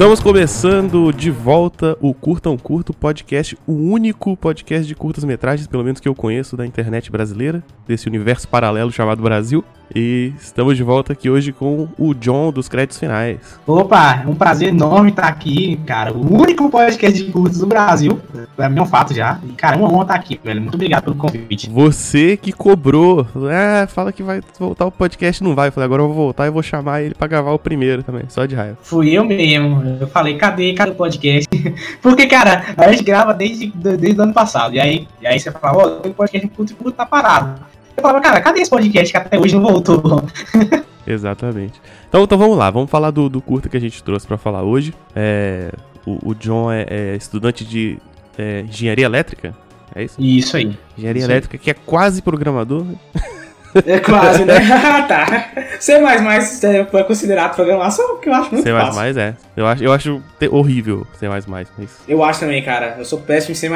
Estamos começando de volta o Curta um Curto podcast, o único podcast de curtas metragens, pelo menos que eu conheço, da internet brasileira, desse universo paralelo chamado Brasil. E estamos de volta aqui hoje com o John dos créditos finais. Opa, é um prazer enorme estar aqui, cara. O único podcast de curtas do Brasil. Pra mim é um fato já. E, cara, é uma honra estar aqui, velho. Muito obrigado pelo convite. Você que cobrou. Ah, fala que vai voltar o podcast, não vai. Eu falei, agora eu vou voltar e vou chamar ele pra gravar o primeiro também, só de raiva. Fui eu mesmo. Eu falei, cadê, cadê o podcast? Porque, cara, a gente grava desde, desde o ano passado. E aí, e aí você fala, ó, oh, o podcast curto e curto tá parado. Eu falava, cara, cadê esse podcast que até hoje não voltou? Exatamente. Então, então vamos lá, vamos falar do, do curta que a gente trouxe para falar hoje. É, o, o John é, é, estudante de é, engenharia elétrica, é isso? Isso aí. Engenharia isso elétrica, aí. que é quase programador. É quase, né? tá. C++ é considerado programação, que eu acho muito C++ fácil. C++ é. Eu acho, eu acho horrível C++. Mas... Eu acho também, cara. Eu sou péssimo em C++.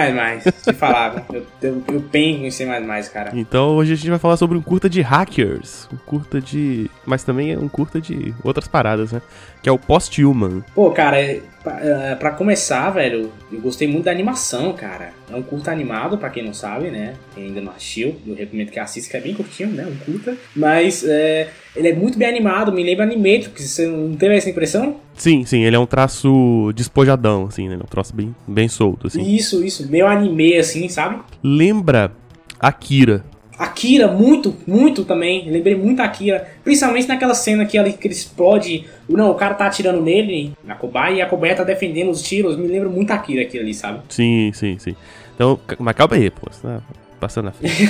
Se falava. eu, eu, eu pengo em C++, cara. Então hoje a gente vai falar sobre um curta de hackers. Um curta de... Mas também é um curta de outras paradas, né? Que é o Post-Human. Pô, cara, Pra, pra começar, velho, eu gostei muito da animação, cara. É um curta animado, pra quem não sabe, né? Quem ainda não assistiu, eu recomendo que assista, que é bem curtinho, né? Um curta. Mas é, ele é muito bem animado, me lembra Animatrix. Você não teve essa impressão? Sim, sim, ele é um traço despojadão, assim, né? É um traço bem, bem solto, assim. Isso, isso, meio anime, assim, sabe? Lembra Akira, Akira, muito, muito também. Lembrei muito Akira. Principalmente naquela cena que ele, que ele explode. Não, o cara tá atirando nele, na cobaia, e a cobaia tá defendendo os tiros. Me lembra muito Akira aquilo ali, sabe? Sim, sim, sim. Então, mas calma aí, pô. Você tá passando a frente.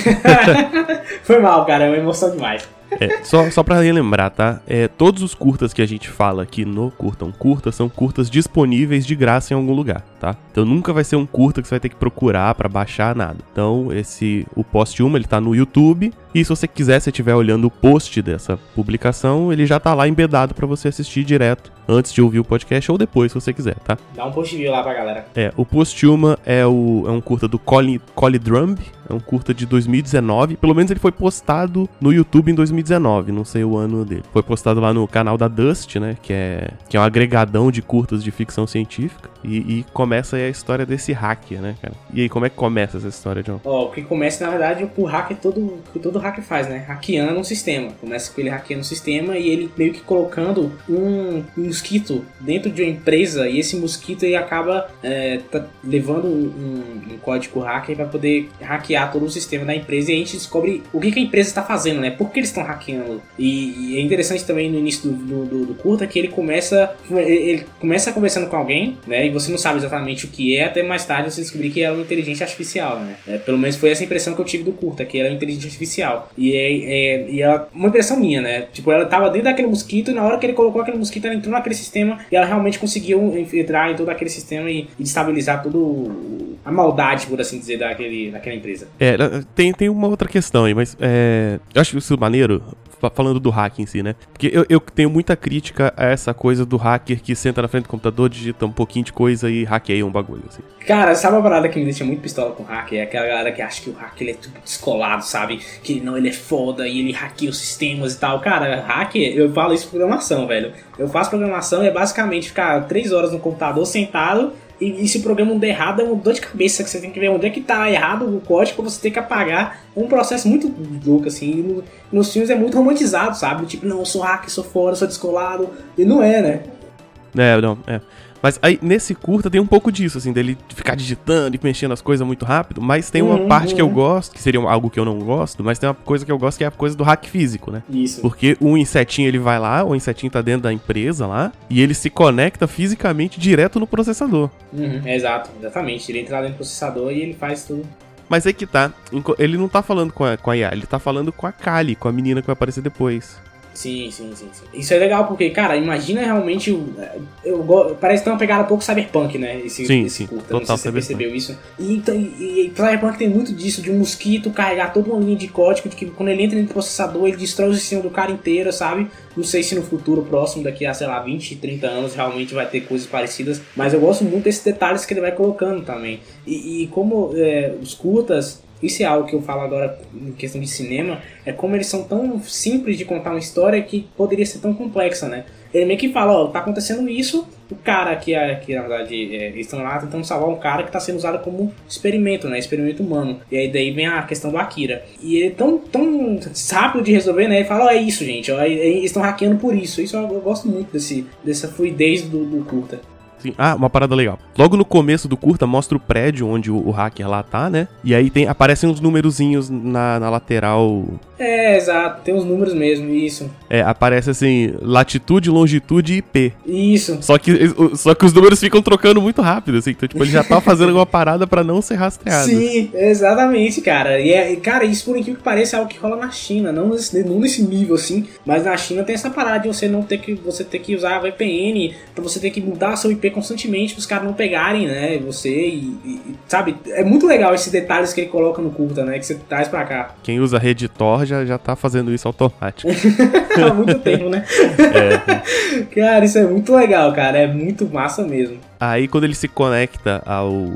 Foi mal, cara. É uma emoção demais. É, só, só pra relembrar, tá? É, todos os curtas que a gente fala aqui no Curtam Curta são curtas disponíveis de graça em algum lugar, tá? Então nunca vai ser um curta que você vai ter que procurar para baixar nada. Então, esse o post 1, ele tá no YouTube. E se você quiser, se estiver olhando o post dessa publicação, ele já tá lá embedado para você assistir direto antes de ouvir o podcast ou depois, se você quiser, tá? Dá um post view lá pra galera. É, o Postuma é, o, é um curta do Colin, Colin Drumb, é um curta de 2019. Pelo menos ele foi postado no YouTube em 2019, não sei o ano dele. Foi postado lá no canal da Dust, né? Que é, que é um agregadão de curtas de ficção científica. E, e começa aí a história desse hacker, né, cara? E aí, como é que começa essa história, John? Ó, oh, o que começa, na verdade, o hacker todo, que todo hacker faz, né? Hackeando um sistema. Começa com ele hackeando o sistema e ele meio que colocando um, um mosquito dentro de uma empresa e esse mosquito ele acaba é, tá levando um, um, código hacker para poder hackear todo o sistema da empresa e a gente descobre o que, que a empresa está fazendo, né? Por que eles estão hackeando? E, e, é interessante também no início do, do, do, do, curta que ele começa ele começa conversando com alguém, né? E você não sabe exatamente o que é, até mais tarde você descobrir que é uma inteligência artificial, né? É, pelo menos foi essa impressão que eu tive do curta, que era uma inteligência artificial. E é, é, e é uma impressão minha, né? Tipo, ela tava dentro daquele mosquito e na hora que ele colocou aquele mosquito, ela entrou naquele sistema e ela realmente conseguiu entrar em todo aquele sistema e, e destabilizar tudo a maldade, por assim dizer, daquele, daquela empresa. É, tem, tem uma outra questão aí, mas é, eu acho isso maneiro, falando do hack em si, né? Porque eu, eu, tenho muita crítica a essa coisa do hacker que senta na frente do computador, digita um pouquinho de coisa e hackeia um bagulho, assim. Cara, sabe uma parada que me deixa muito pistola com hacker? É aquela galera que acha que o hacker é tudo descolado, sabe? Que não, ele é foda e ele hackeia os sistemas e tal. Cara, hacker, eu falo isso programação, velho. Eu faço programação e é basicamente ficar três horas no computador sentado e, e, se o programa der errado, é uma dor de cabeça que você tem que ver onde é que tá errado o código pra você ter que apagar. É um processo muito louco, assim. No, nos filmes é muito romantizado, sabe? Tipo, não, eu sou hacker, sou fora, sou descolado. E não é, né? É, não, é. Mas aí, nesse curta, tem um pouco disso, assim, dele ficar digitando e mexendo as coisas muito rápido. Mas tem uma uhum, parte que eu gosto, que seria algo que eu não gosto, mas tem uma coisa que eu gosto que é a coisa do hack físico, né? Isso. Porque o insetinho, ele vai lá, o insetinho tá dentro da empresa lá, e ele se conecta fisicamente direto no processador. Uhum, exato, exatamente. Ele entra lá dentro do processador e ele faz tudo. Mas aí que tá, ele não tá falando com a, com a IA, ele tá falando com a Kali, com a menina que vai aparecer depois. Sim, sim, sim, sim, Isso é legal porque, cara, imagina realmente. Eu, eu, parece ter uma pegada um pouco cyberpunk, né? Esse, sim, esse sim. curta. Total não sei se você percebeu isso. E, e, e Cyberpunk tem muito disso, de um mosquito carregar toda uma linha de código, de que quando ele entra no processador, ele destrói o sistema do cara inteiro, sabe? Não sei se no futuro próximo, daqui a, sei lá, 20, 30 anos, realmente vai ter coisas parecidas. Mas eu gosto muito desses detalhes que ele vai colocando também. E, e como é, os curtas isso é algo que eu falo agora em questão de cinema, é como eles são tão simples de contar uma história que poderia ser tão complexa, né? Ele meio que fala, ó, tá acontecendo isso, o cara que, é, que na verdade, é, estão lá tentando salvar um cara que tá sendo usado como experimento, né? Experimento humano. E aí daí vem a questão do Akira. E ele é tão, tão rápido de resolver, né? Ele fala, ó, é isso, gente. Ó, eles estão hackeando por isso. Isso eu, eu gosto muito desse, dessa fluidez do, do curta. Sim. Ah, uma parada legal. Logo no começo do curta, mostra o prédio onde o, o hacker lá tá, né? E aí tem, aparecem uns numerozinhos na, na lateral. É, exato. Tem uns números mesmo, isso. É, aparece assim, latitude, longitude e IP. Isso. Só que, só que os números ficam trocando muito rápido, assim. Então, tipo, ele já tá fazendo alguma parada para não ser rastreado. Sim, exatamente, cara. E, é, cara, isso por incrível que pareça é algo que rola na China. Não nesse, não nesse nível, assim. Mas na China tem essa parada de você não ter que, você ter que usar a VPN, pra você ter que mudar seu IP constantemente para os caras não pegarem, né, você e, e, sabe, é muito legal esses detalhes que ele coloca no curta, né, que você traz para cá. Quem usa rede Tor já, já tá fazendo isso automático. Há muito tempo, né? É. cara, isso é muito legal, cara, é muito massa mesmo. Aí quando ele se conecta ao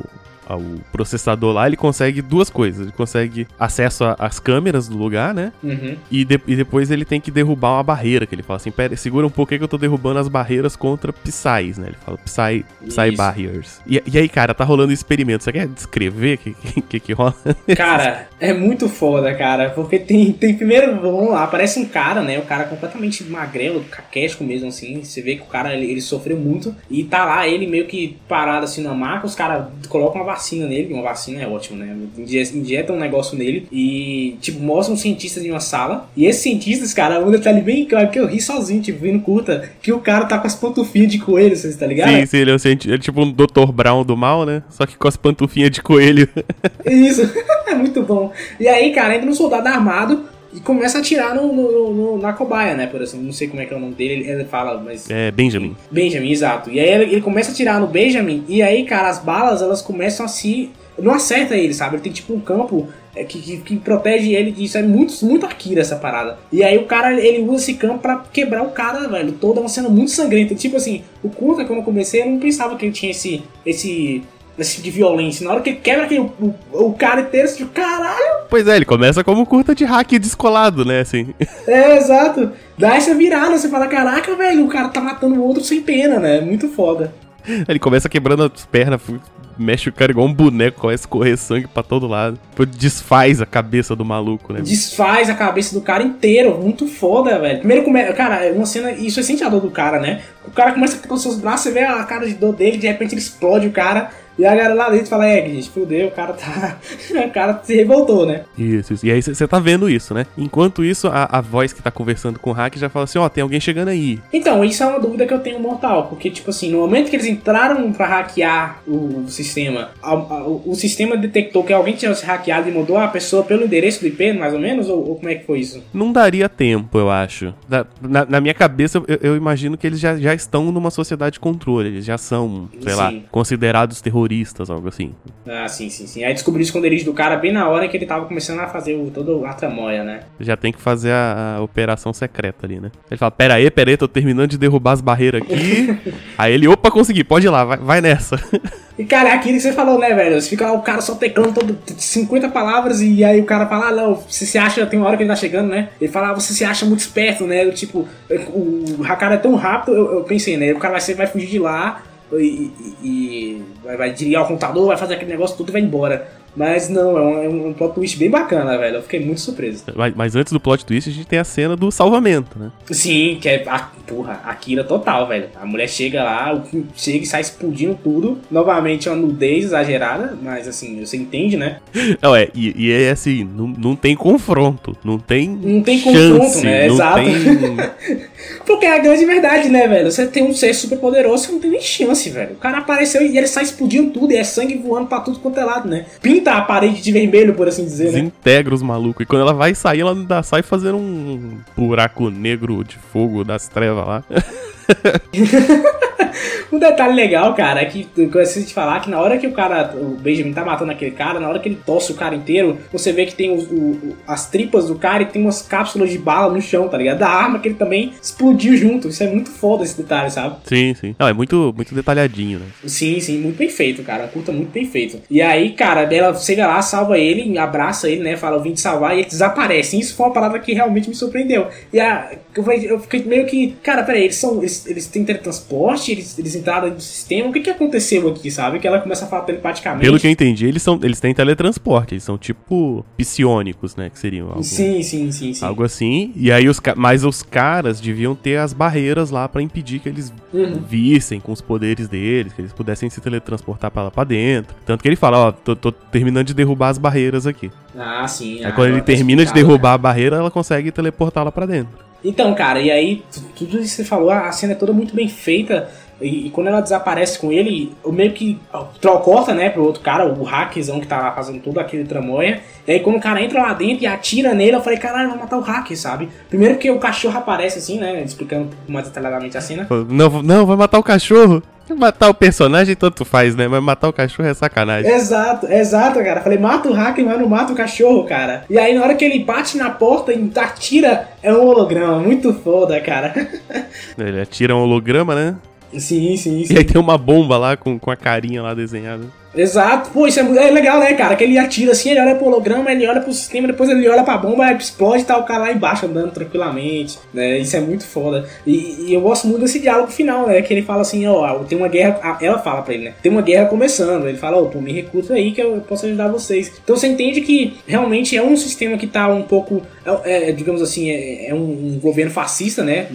ao processador lá, ele consegue duas coisas. Ele consegue acesso às câmeras do lugar, né? Uhum. E, de, e, depois ele tem que derrubar uma barreira, que ele fala assim, pera, segura um pouco que eu tô derrubando as barreiras contra Psys, né? Ele fala Psy, Psy Barriers. E, e, aí, cara, tá rolando um experimento. Você quer descrever o que, que, que, que rola? Cara, é muito foda, cara, porque tem, tem primeiro, vamos lá, aparece um cara, né? O cara completamente magrelo, caquético mesmo, assim. Você vê que o cara, ele, ele sofreu muito. E tá lá, ele meio que parado assim na maca, os caras colocam uma vacina nele, uma vacina é ótimo, né? Injeta um negócio nele e, tipo, mostra um cientista em uma sala. E esses cientistas, cara, um detalhe bem que eu, que eu ri sozinho, tipo, vindo curta, que o cara tá com as pantufinhas de coelho, você tá ligado? Sim, sim, ele é, um cientista, ele é tipo um Dr. Brown do mal, né? Só que com as pantufinhas de coelho. Isso, é muito bom. E aí, cara, entra um soldado armado e começa a atirar no, no, no, na cobaia, né? Por exemplo, não sei como é que é o nome dele, ele, fala, mas. É Benjamin. Benjamin, exato. E aí ele, ele, começa a atirar no Benjamin, e aí, cara, as balas elas começam a se. Não acerta ele, sabe? Ele tem tipo um campo é, que, que, que, protege ele disso. É muito, muito Akira essa parada. E aí o cara, ele usa esse campo pra quebrar o cara, velho. Toda uma cena muito sangrenta. Tipo assim, o Kurta, quando eu comecei, eu não pensava que ele tinha esse. esse tipo de violência. Na hora que quebra aquele, o, o cara inteiro, você fica, caralho! Pois é, ele começa como curta de hack descolado, né, assim. É, exato. Dá essa virada, você fala, caraca, velho, o cara tá matando o outro sem pena, né? Muito foda. Ele começa quebrando as pernas, mexe o cara igual um boneco, começa a escorrer sangue pra todo lado. Depois desfaz a cabeça do maluco, né? Desfaz a cabeça do cara inteiro. Muito foda, velho. Primeiro começa. Cara, é uma cena. Isso é sente a dor do cara, né? O cara começa a com seus braços, você vê a cara de dor dele, de repente ele explode o cara. E a galera lá dentro fala, é, gente, fudeu, o cara tá. o cara se revoltou, né? Isso, isso. E aí você tá vendo isso, né? Enquanto isso, a, a voz que tá conversando com o hack já fala assim, ó, oh, tem alguém chegando aí. Então, isso é uma dúvida que eu tenho mortal, porque, tipo assim, no momento que eles entraram pra hackear o, sistema, a, a, o, o, sistema detectou que alguém tinha se hackeado e mandou a pessoa pelo endereço do IP, mais ou menos? Ou, ou como é que foi isso? Não daria tempo, eu acho. Na, na, na minha cabeça, eu, eu, imagino que eles já, já estão numa sociedade de controle, eles já são, sei Sim. lá, considerados terroristas terroristas, algo assim. Ah, sim, sim, sim. Aí descobriu o esconderijo do cara bem na hora que ele tava começando a fazer o, todo a tramóia, né? Já tem que fazer a, a, operação secreta ali, né? Ele fala, pera aí, pera aí, tô terminando de derrubar as barreiras aqui. aí ele, opa, consegui, pode ir lá, vai, vai nessa. E, cara, é aquilo que você falou, né, velho? Você fica lá, o cara só teclando todo 50 palavras e aí o cara fala, ah, não, você se acha, tem uma hora que ele tá chegando, né? Ele fala, ah, você se acha muito esperto, né? Tipo, o Hakara é tão rápido, eu, eu pensei, né? O cara vai, vai fugir de lá, e, e, vai, vai desligar o computador, vai fazer aquele negócio tudo e vai embora. Mas não, é um, é um plot twist bem bacana, velho. Eu fiquei muito surpreso. Mas, mas, antes do plot twist, a gente tem a cena do salvamento, né? Sim, que é. A, porra, a Kira total, velho. A mulher chega lá, chega e sai explodindo tudo. Novamente, uma nudez exagerada, mas assim, você entende, né? Não, é, e, e é assim, não, não tem confronto. Não tem. Não tem chance, confronto, né? Exato. Tem... Porque é a grande verdade, né, velho? Você tem um ser super poderoso, você não tem nem chance, velho. O cara apareceu e ele sai explodindo tudo, e é sangue voando pra tudo quanto é lado, né? Pinta a parede de vermelho, por assim dizer, né? Desintegra os malucos. E quando ela vai sair, ela ainda sai fazendo um buraco negro de fogo das trevas lá. um detalhe legal, cara, é que eu esqueci de falar que na hora que o cara, o Benjamin tá matando aquele cara, na hora que ele tosse o cara inteiro, você vê que tem o, o, as tripas do cara e tem umas cápsulas de bala no chão, tá ligado? Da arma que ele também explodiu junto. Isso é muito foda esse detalhe, sabe? Sim, sim. Não, é muito, muito detalhadinho, né? Sim, sim, muito bem feito, cara. Curta muito bem feito. E aí, cara, ela chega lá, salva ele, abraça ele, né? Fala, eu vim te salvar e ele desaparece. Isso foi uma parada que realmente me surpreendeu. E a, eu fiquei meio que, cara, peraí, eles são. Eles, eles têm teletransporte? eles, eles entraram no sistema, o que que aconteceu aqui, sabe? Que ela começa a falar telepaticamente. Pelo que eu entendi, eles, são, eles têm teletransporte, eles são tipo psionicos, né? Que seriam algo, Sim, sim, sim, sim. algo assim. E aí os, mas os caras deviam ter as barreiras lá pra impedir que eles Uhum. vissem com os poderes deles, que eles pudessem se teletransportar pra lá pra dentro. Tanto que ele fala, ó, tô, tô terminando de derrubar as barreiras aqui. Ah, sim. Aí ah, quando ele tá termina de derrubar a barreira, ela consegue teleportar lá pra dentro. Então, cara, e aí, tu- tudo isso que você falou, a cena é toda muito bem feita. E, e quando ela desaparece com ele, o meio que ó, tro- corta, né, pro outro cara, o hackzão que tá lá fazendo tudo aquele tramóia. E aí quando o cara entra lá dentro e atira nele, eu falei, caralho, vai matar o hacker, sabe? Primeiro que o cachorro aparece assim, né, explicando mais detalhadamente a cena. Não, não, vai matar o cachorro. Matar o personagem tanto faz, né? Mas matar o cachorro é sacanagem. Exato, exato, cara. Falei, mata o hacker, mas não mata o cachorro, cara. E aí na hora que ele bate na porta e atira, é um holograma. Muito foda, cara. Ele atira um holograma, né? Sim, sim, sim. E aí tem uma bomba lá com, com a carinha lá desenhada. Exato, pô, isso é, é legal, né, cara? Que ele atira assim, ele olha pro holograma, ele olha pro sistema, depois ele olha pra bomba, explode e tá o cara lá embaixo andando tranquilamente, né? Isso é muito foda. E, e eu gosto muito desse diálogo final, né? Que ele fala assim, ó, tem uma guerra. Ela fala pra ele, né? Tem uma guerra começando. Ele fala, ó, pô, me recruta aí que eu posso ajudar vocês. Então você entende que realmente é um sistema que tá um pouco, é, é, digamos assim, é, é um, um governo fascista, né?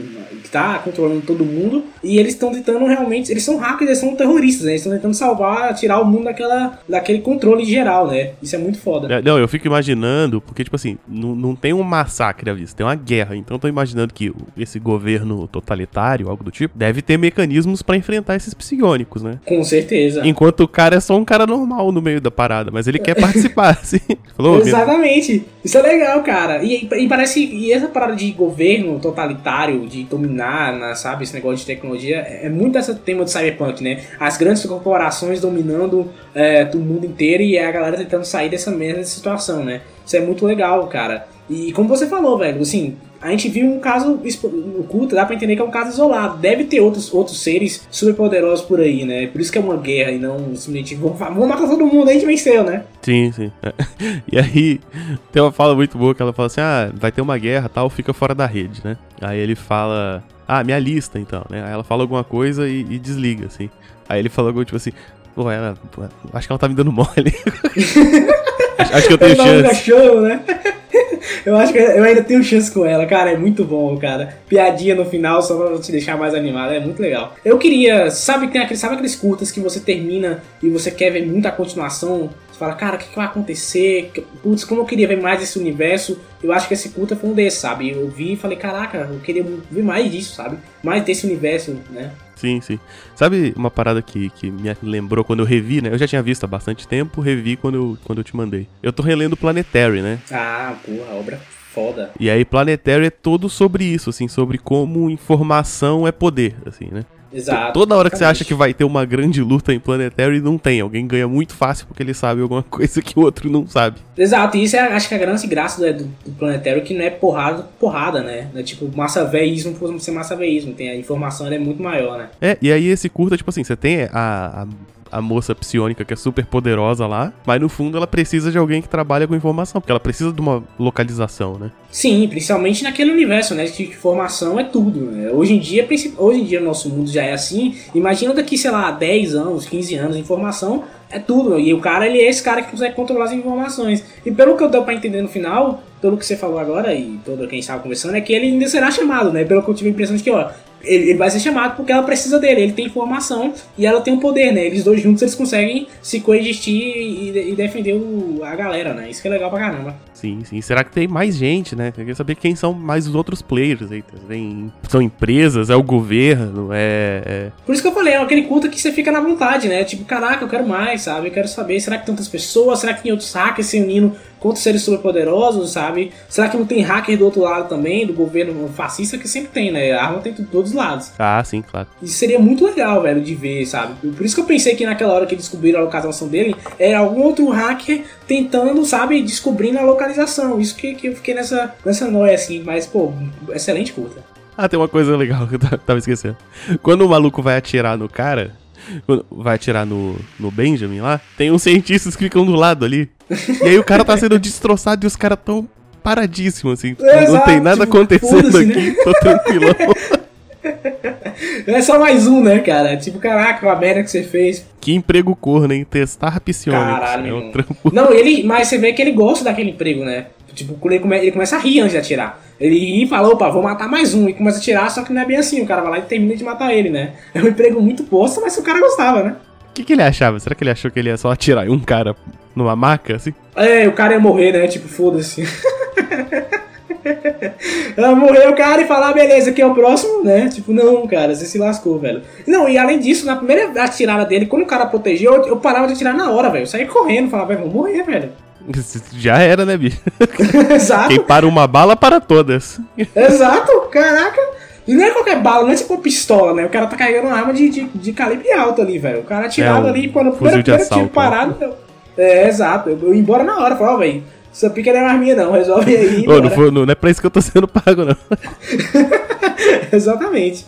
Que tá controlando todo mundo. E eles estão tentando realmente. Eles são hackers, eles são terroristas, né? Eles estão tentando salvar, tirar o mundo daquela, daquele controle geral, né? Isso é muito foda. É, Não, eu fico imaginando, porque, tipo assim, não, não tem um massacre vista, tem uma guerra. Então eu tô imaginando que esse governo totalitário, algo do tipo, deve ter mecanismos pra enfrentar esses psionicos, né? Com certeza. Enquanto o cara é só um cara normal no meio da parada, mas ele quer participar, assim. Falou, "Ô, Exatamente. Isso é legal, cara. E, e parece. E essa parada de governo totalitário, de dominar, né, sabe? Esse negócio de tecnologia, é é muito esse tema de cyberpunk, né? As grandes corporações dominando é, o mundo inteiro e a galera tentando sair dessa mesma situação, né? Isso é muito legal, cara. E como você falou, velho, assim, a gente viu um caso oculto, dá pra entender que é um caso isolado. Deve ter outros, outros seres super poderosos por aí, né? Por isso que é uma guerra e não simplesmente vamos, vamos matar todo mundo, a gente venceu, né? Sim, sim. É. E aí, tem uma fala muito boa que ela fala assim: ah, vai ter uma guerra tal, fica fora da rede, né? Aí ele fala: ah, minha lista então, né? Aí ela fala alguma coisa e, e desliga, assim. Aí ele fala algo tipo assim: pô, ela, pô, acho que ela tá me dando mole. acho, acho que eu tenho nome do chance. cachorro, né? Eu acho que eu ainda tenho chance com ela, cara. É muito bom, cara. Piadinha no final só pra te deixar mais animado. É muito legal. Eu queria. Sabe, que tem aqueles, sabe aqueles curtas que você termina e você quer ver muita continuação? Você fala, cara, o que, que vai acontecer? Putz, como eu queria ver mais esse universo. Eu acho que esse curta foi um desses, sabe? Eu vi e falei, caraca, eu queria ver mais disso, sabe? Mais desse universo, né? Sim, sim. Sabe uma parada que, que me lembrou quando eu revi, né? Eu já tinha visto há bastante tempo, revi quando eu, quando eu te mandei. Eu tô relendo Planetary, né? Ah, porra, obra foda. E aí Planetary é todo sobre isso, assim, sobre como informação é poder, assim, né? Exato. Toda hora que você acha que vai ter uma grande luta em Planetary, não tem. Alguém ganha muito fácil porque ele sabe alguma coisa que o outro não sabe. Exato, e isso é, acho que a grande graça do, do, Planetário que não é porrada porrada, né? É tipo massaveísmo por ser massaveísmo. Tem a informação ela é muito maior, né? É, e aí esse curta, tipo assim, você tem a, a, a moça psionica que é super poderosa lá, mas no fundo ela precisa de alguém que trabalha com informação, porque ela precisa de uma localização, né? Sim, principalmente naquele universo, né? Que informação é tudo. Né? Hoje em dia, hoje em dia nosso mundo já é assim. Imagina daqui, sei lá, 10 anos, 15 anos, informação é tudo. E o cara, ele é esse cara que consegue controlar as informações. E pelo que eu deu pra entender no final, pelo que você falou agora e todo quem estava conversando, é que ele ainda será chamado, né? Pelo que eu tive a impressão de que, ó, ele, ele vai ser chamado porque ela precisa dele, ele tem informação e ela tem o poder, né? Eles dois juntos eles conseguem se coexistir e, e defender o- a galera, né? Isso que é legal pra caramba. Sim, sim. Será que tem mais gente, né? Eu queria saber quem são mais os outros players aí. Tem, são empresas, é o governo, é. é- Por isso que eu falei, é aquele culto que você fica na vontade, né? Tipo, caraca, eu quero mais, sabe? Eu quero saber, será que tem outras pessoas? Será que tem outros hackers se unindo contra seres superpoderosos, sabe? Será que não tem hacker do outro lado também, do governo fascista, que sempre tem, né? A arma tem de todos os lados. Ah, sim, claro. Isso seria muito legal, velho, de ver, sabe? Por isso que eu pensei que naquela hora que descobriram a localização dele, era algum outro hacker tentando, sabe, descobrindo a localização. Isso que, que eu fiquei nessa, nessa noia, assim. Mas, pô, excelente curta. Ah, tem uma coisa legal que eu ta- tava esquecendo. Quando o maluco vai atirar no cara, vai atirar no, no Benjamin lá, tem uns cientistas que ficam do lado ali. E aí o cara tá sendo destroçado e os caras tão paradíssimos, assim. Tipo, não tem nada tipo, acontecendo aqui, né? tô tranquilão. É só mais um, né, cara? Tipo, caraca, a merda que você fez. Que emprego corno, hein? Testar psionics. Caralho, é um trampo. Não, ele. Mas você vê que ele gosta daquele emprego, né? Tipo, ele, come- ele começa a rir antes de atirar. Ele ri e fala, opa, vou matar mais um. E começa a atirar, só que não é bem assim. O cara vai lá e termina de matar ele, né? É um emprego muito bosta, mas o cara gostava, né? O que, que ele achava? Será que ele achou que ele ia só atirar um cara numa maca, assim? É, o cara ia morrer, né? Tipo, foda-se. Ela morreu o cara e falar, beleza, aqui é o próximo, né? Tipo, não, cara, você se lascou, velho. Não, e além disso, na primeira atirada dele, quando o cara protegeu, eu, eu parava de atirar na hora, velho. Eu saía correndo, falava, velho, vou morrer, velho. Já era, né, bicho? Exato. Quem para uma bala, para todas. Exato, caraca. E não é qualquer bala, não é tipo pistola, né? O cara tá carregando uma arma de, de, de calibre alto ali, velho. O cara É, um ali, quando o primeiro, primeiro tiro assalto, parado. eu- É, exato. Eu, eu ia embora na hora, falava, ó, velho, essa pica não é mais minha, não. Resolve aí. Ô, não, foi- não é pra isso que eu tô sendo pago, não. Exatamente.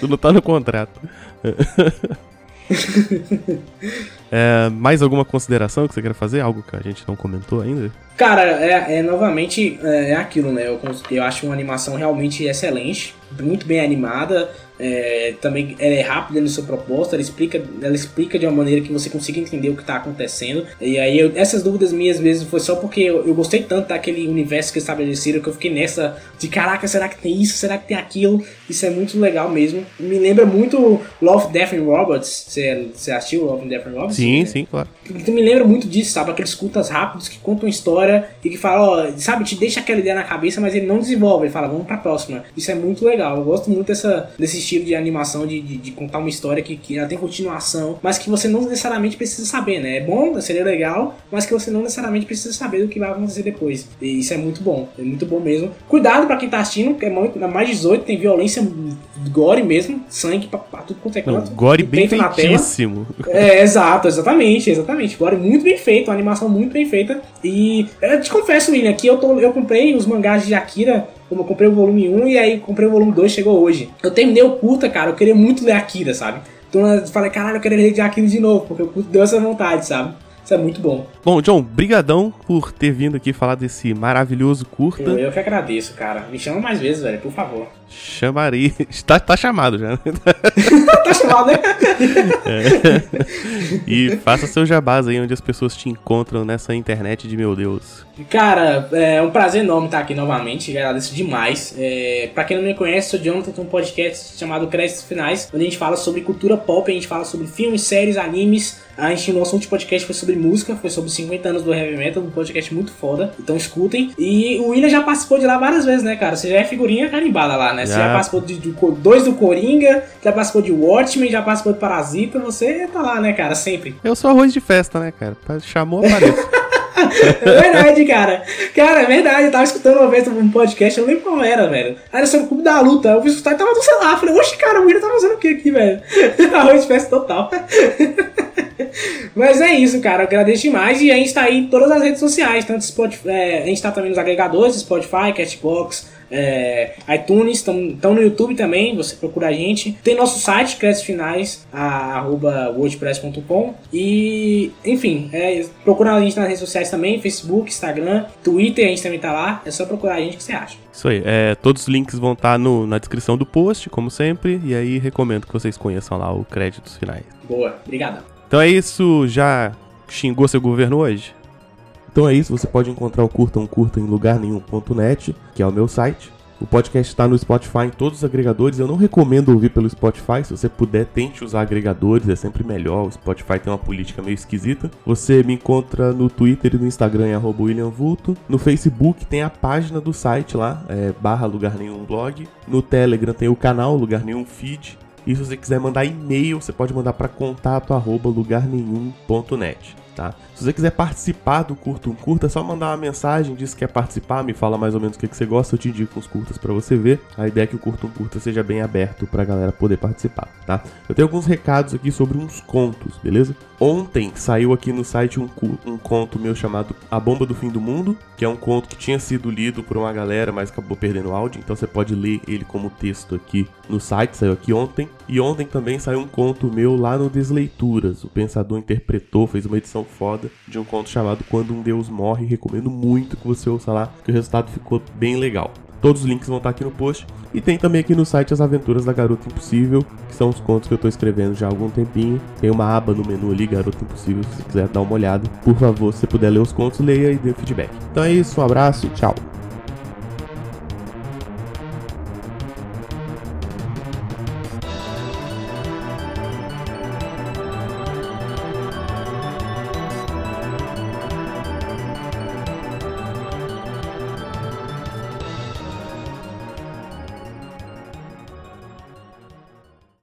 Tu não tá no contrato. É, mais alguma consideração que você quer fazer? Algo que a gente não comentou ainda? Cara, é, é novamente é, é aquilo, né? Eu, eu acho uma animação realmente excelente, muito bem animada. É, também ela é rápida no seu propósito, ela explica, ela explica de uma maneira que você consiga entender o que tá acontecendo. E aí, eu- essas dúvidas minhas vezes foi só porque eu, eu gostei tanto daquele universo que estabeleceram que eu fiquei nessa de caraca, será que tem isso? Será que tem aquilo? Isso é muito legal mesmo. Me lembra muito Love, Death and Robots. Você, você assistiu Love, Death and Robots? Sim, sim, claro. Então me lembra muito disso, sabe? Aqueles cultas rápidos que contam história e que falam, ó, sabe, te deixa aquela ideia na cabeça, mas ele não desenvolve, ele fala, vamos pra próxima. Isso é muito legal. Eu gosto muito dessa, desse estilo de animação, de, de, de contar uma história que, que ela tem continuação, mas que você não necessariamente precisa saber, né? É bom, seria legal, mas que você não necessariamente precisa saber do que vai acontecer depois. E isso é muito bom, é muito bom mesmo. Cuidado pra quem tá assistindo, porque é muito, é mais 18, tem violência gore mesmo, sangue pra, pra tudo quanto é canto. gore bem na feitíssimo. É, exato, exatamente, exatamente. Agora é muito bem feito, uma animação muito bem feita. E eu te confesso, William, que eu, tô, eu comprei os mangás de Akira, como eu comprei o volume 1 e aí comprei o volume 2, chegou hoje. Eu terminei o curta, cara, eu queria muito ler Akira, sabe? Então eu falei, caralho, eu quero ler Akira de novo, porque o curta deu essa vontade, sabe? Isso é muito bom. Bom, John, brigadão por ter vindo aqui falar desse maravilhoso curta. Eu, eu que agradeço, cara. Me chama mais vezes, velho, por favor. Chamarei. Tá, tá chamado já. né? tá chamado, né? E faça seu jabás aí onde as pessoas te encontram nessa internet de meu Deus. Cara, é um prazer enorme estar aqui novamente, agradeço demais. É, pra quem não me conhece, sou Jonathan, tem um podcast chamado Créditos Finais, onde a gente fala sobre cultura pop, a gente fala sobre filmes, séries, animes. A gente, nosso último podcast foi sobre música, foi sobre 50 anos do Heavy Metal, um podcast muito foda, então escutem. E o William já participou de lá várias vezes, né, cara? Você já é figurinha carimbada lá, né? Você já Já. participou de, de dois do Coringa, já participou de Watchmen, já participou de Parasita, você tá lá, né, cara? Sempre. Eu sou arroz de festa, né, cara? Chamou, apareço. É verdade, cara. Cara, é verdade. Eu tava escutando uma vez um podcast, eu não lembro qual era, velho. Era sobre o clube da luta. Eu fui escutar e tava no celular. Falei, oxe, cara, o William tá fazendo o que aqui, velho? Arroz de festa total. Mas é isso, cara. Eu agradeço demais. E a gente tá aí em todas as redes sociais. Tanto Spotify, é, a gente tá também nos agregadores, Spotify, Castbox, é, iTunes, estão no YouTube também, você procura a gente. Tem nosso site, créditos finais, a- arroba wordpress.com. E, enfim, é, procura a gente nas redes sociais também, Facebook, Instagram, Twitter, a gente também tá lá. É só procurar a gente que você acha. Isso aí. É, todos os links vão estar no, na descrição do post, como sempre. E aí recomendo que vocês conheçam lá o créditos finais. Boa, obrigadão. Então é isso. Já xingou seu governo hoje? Então é isso. Você pode encontrar o Curta um Curta em lugar nenhum.net, que é o meu site. O podcast está no Spotify em todos os agregadores. Eu não recomendo ouvir pelo Spotify. Se você puder, tente usar agregadores, é sempre melhor. O Spotify tem uma política meio esquisita. Você me encontra no Twitter e no Instagram, em arroba William Vulto. No Facebook tem a página do site lá, é, barra Lugar Nenhum Blog. No Telegram tem o canal Lugar Nenhum Feed. E se você quiser mandar e-mail, você pode mandar para contato arroba lugarnenhum.net. Tá? Se você quiser participar do Curta um Curta, é só mandar uma mensagem, diz que quer participar, me fala mais ou menos o que, que você gosta, eu te indico uns curtas para você ver. A ideia é que o Curta um Curta seja bem aberto pra galera poder participar, tá? Eu tenho alguns recados aqui sobre uns contos, beleza? Ontem saiu aqui no site um, um conto meu chamado A Bomba do Fim do Mundo, que é um conto que tinha sido lido por uma galera, mas acabou perdendo o áudio, então você pode ler ele como texto aqui no site, saiu aqui ontem. E ontem também saiu um conto meu lá no Desleituras. O pensador interpretou, fez uma edição foda de um conto chamado Quando um Deus Morre. Recomendo muito que você ouça lá, que o resultado ficou bem legal. Todos os links vão estar aqui no post. E tem também aqui no site as aventuras da Garota Impossível, que são os contos que eu estou escrevendo já há algum tempinho. Tem uma aba no menu ali, Garota Impossível, se quiser dar uma olhada. Por favor, se puder ler os contos, leia e dê feedback. Então é isso, um abraço, tchau.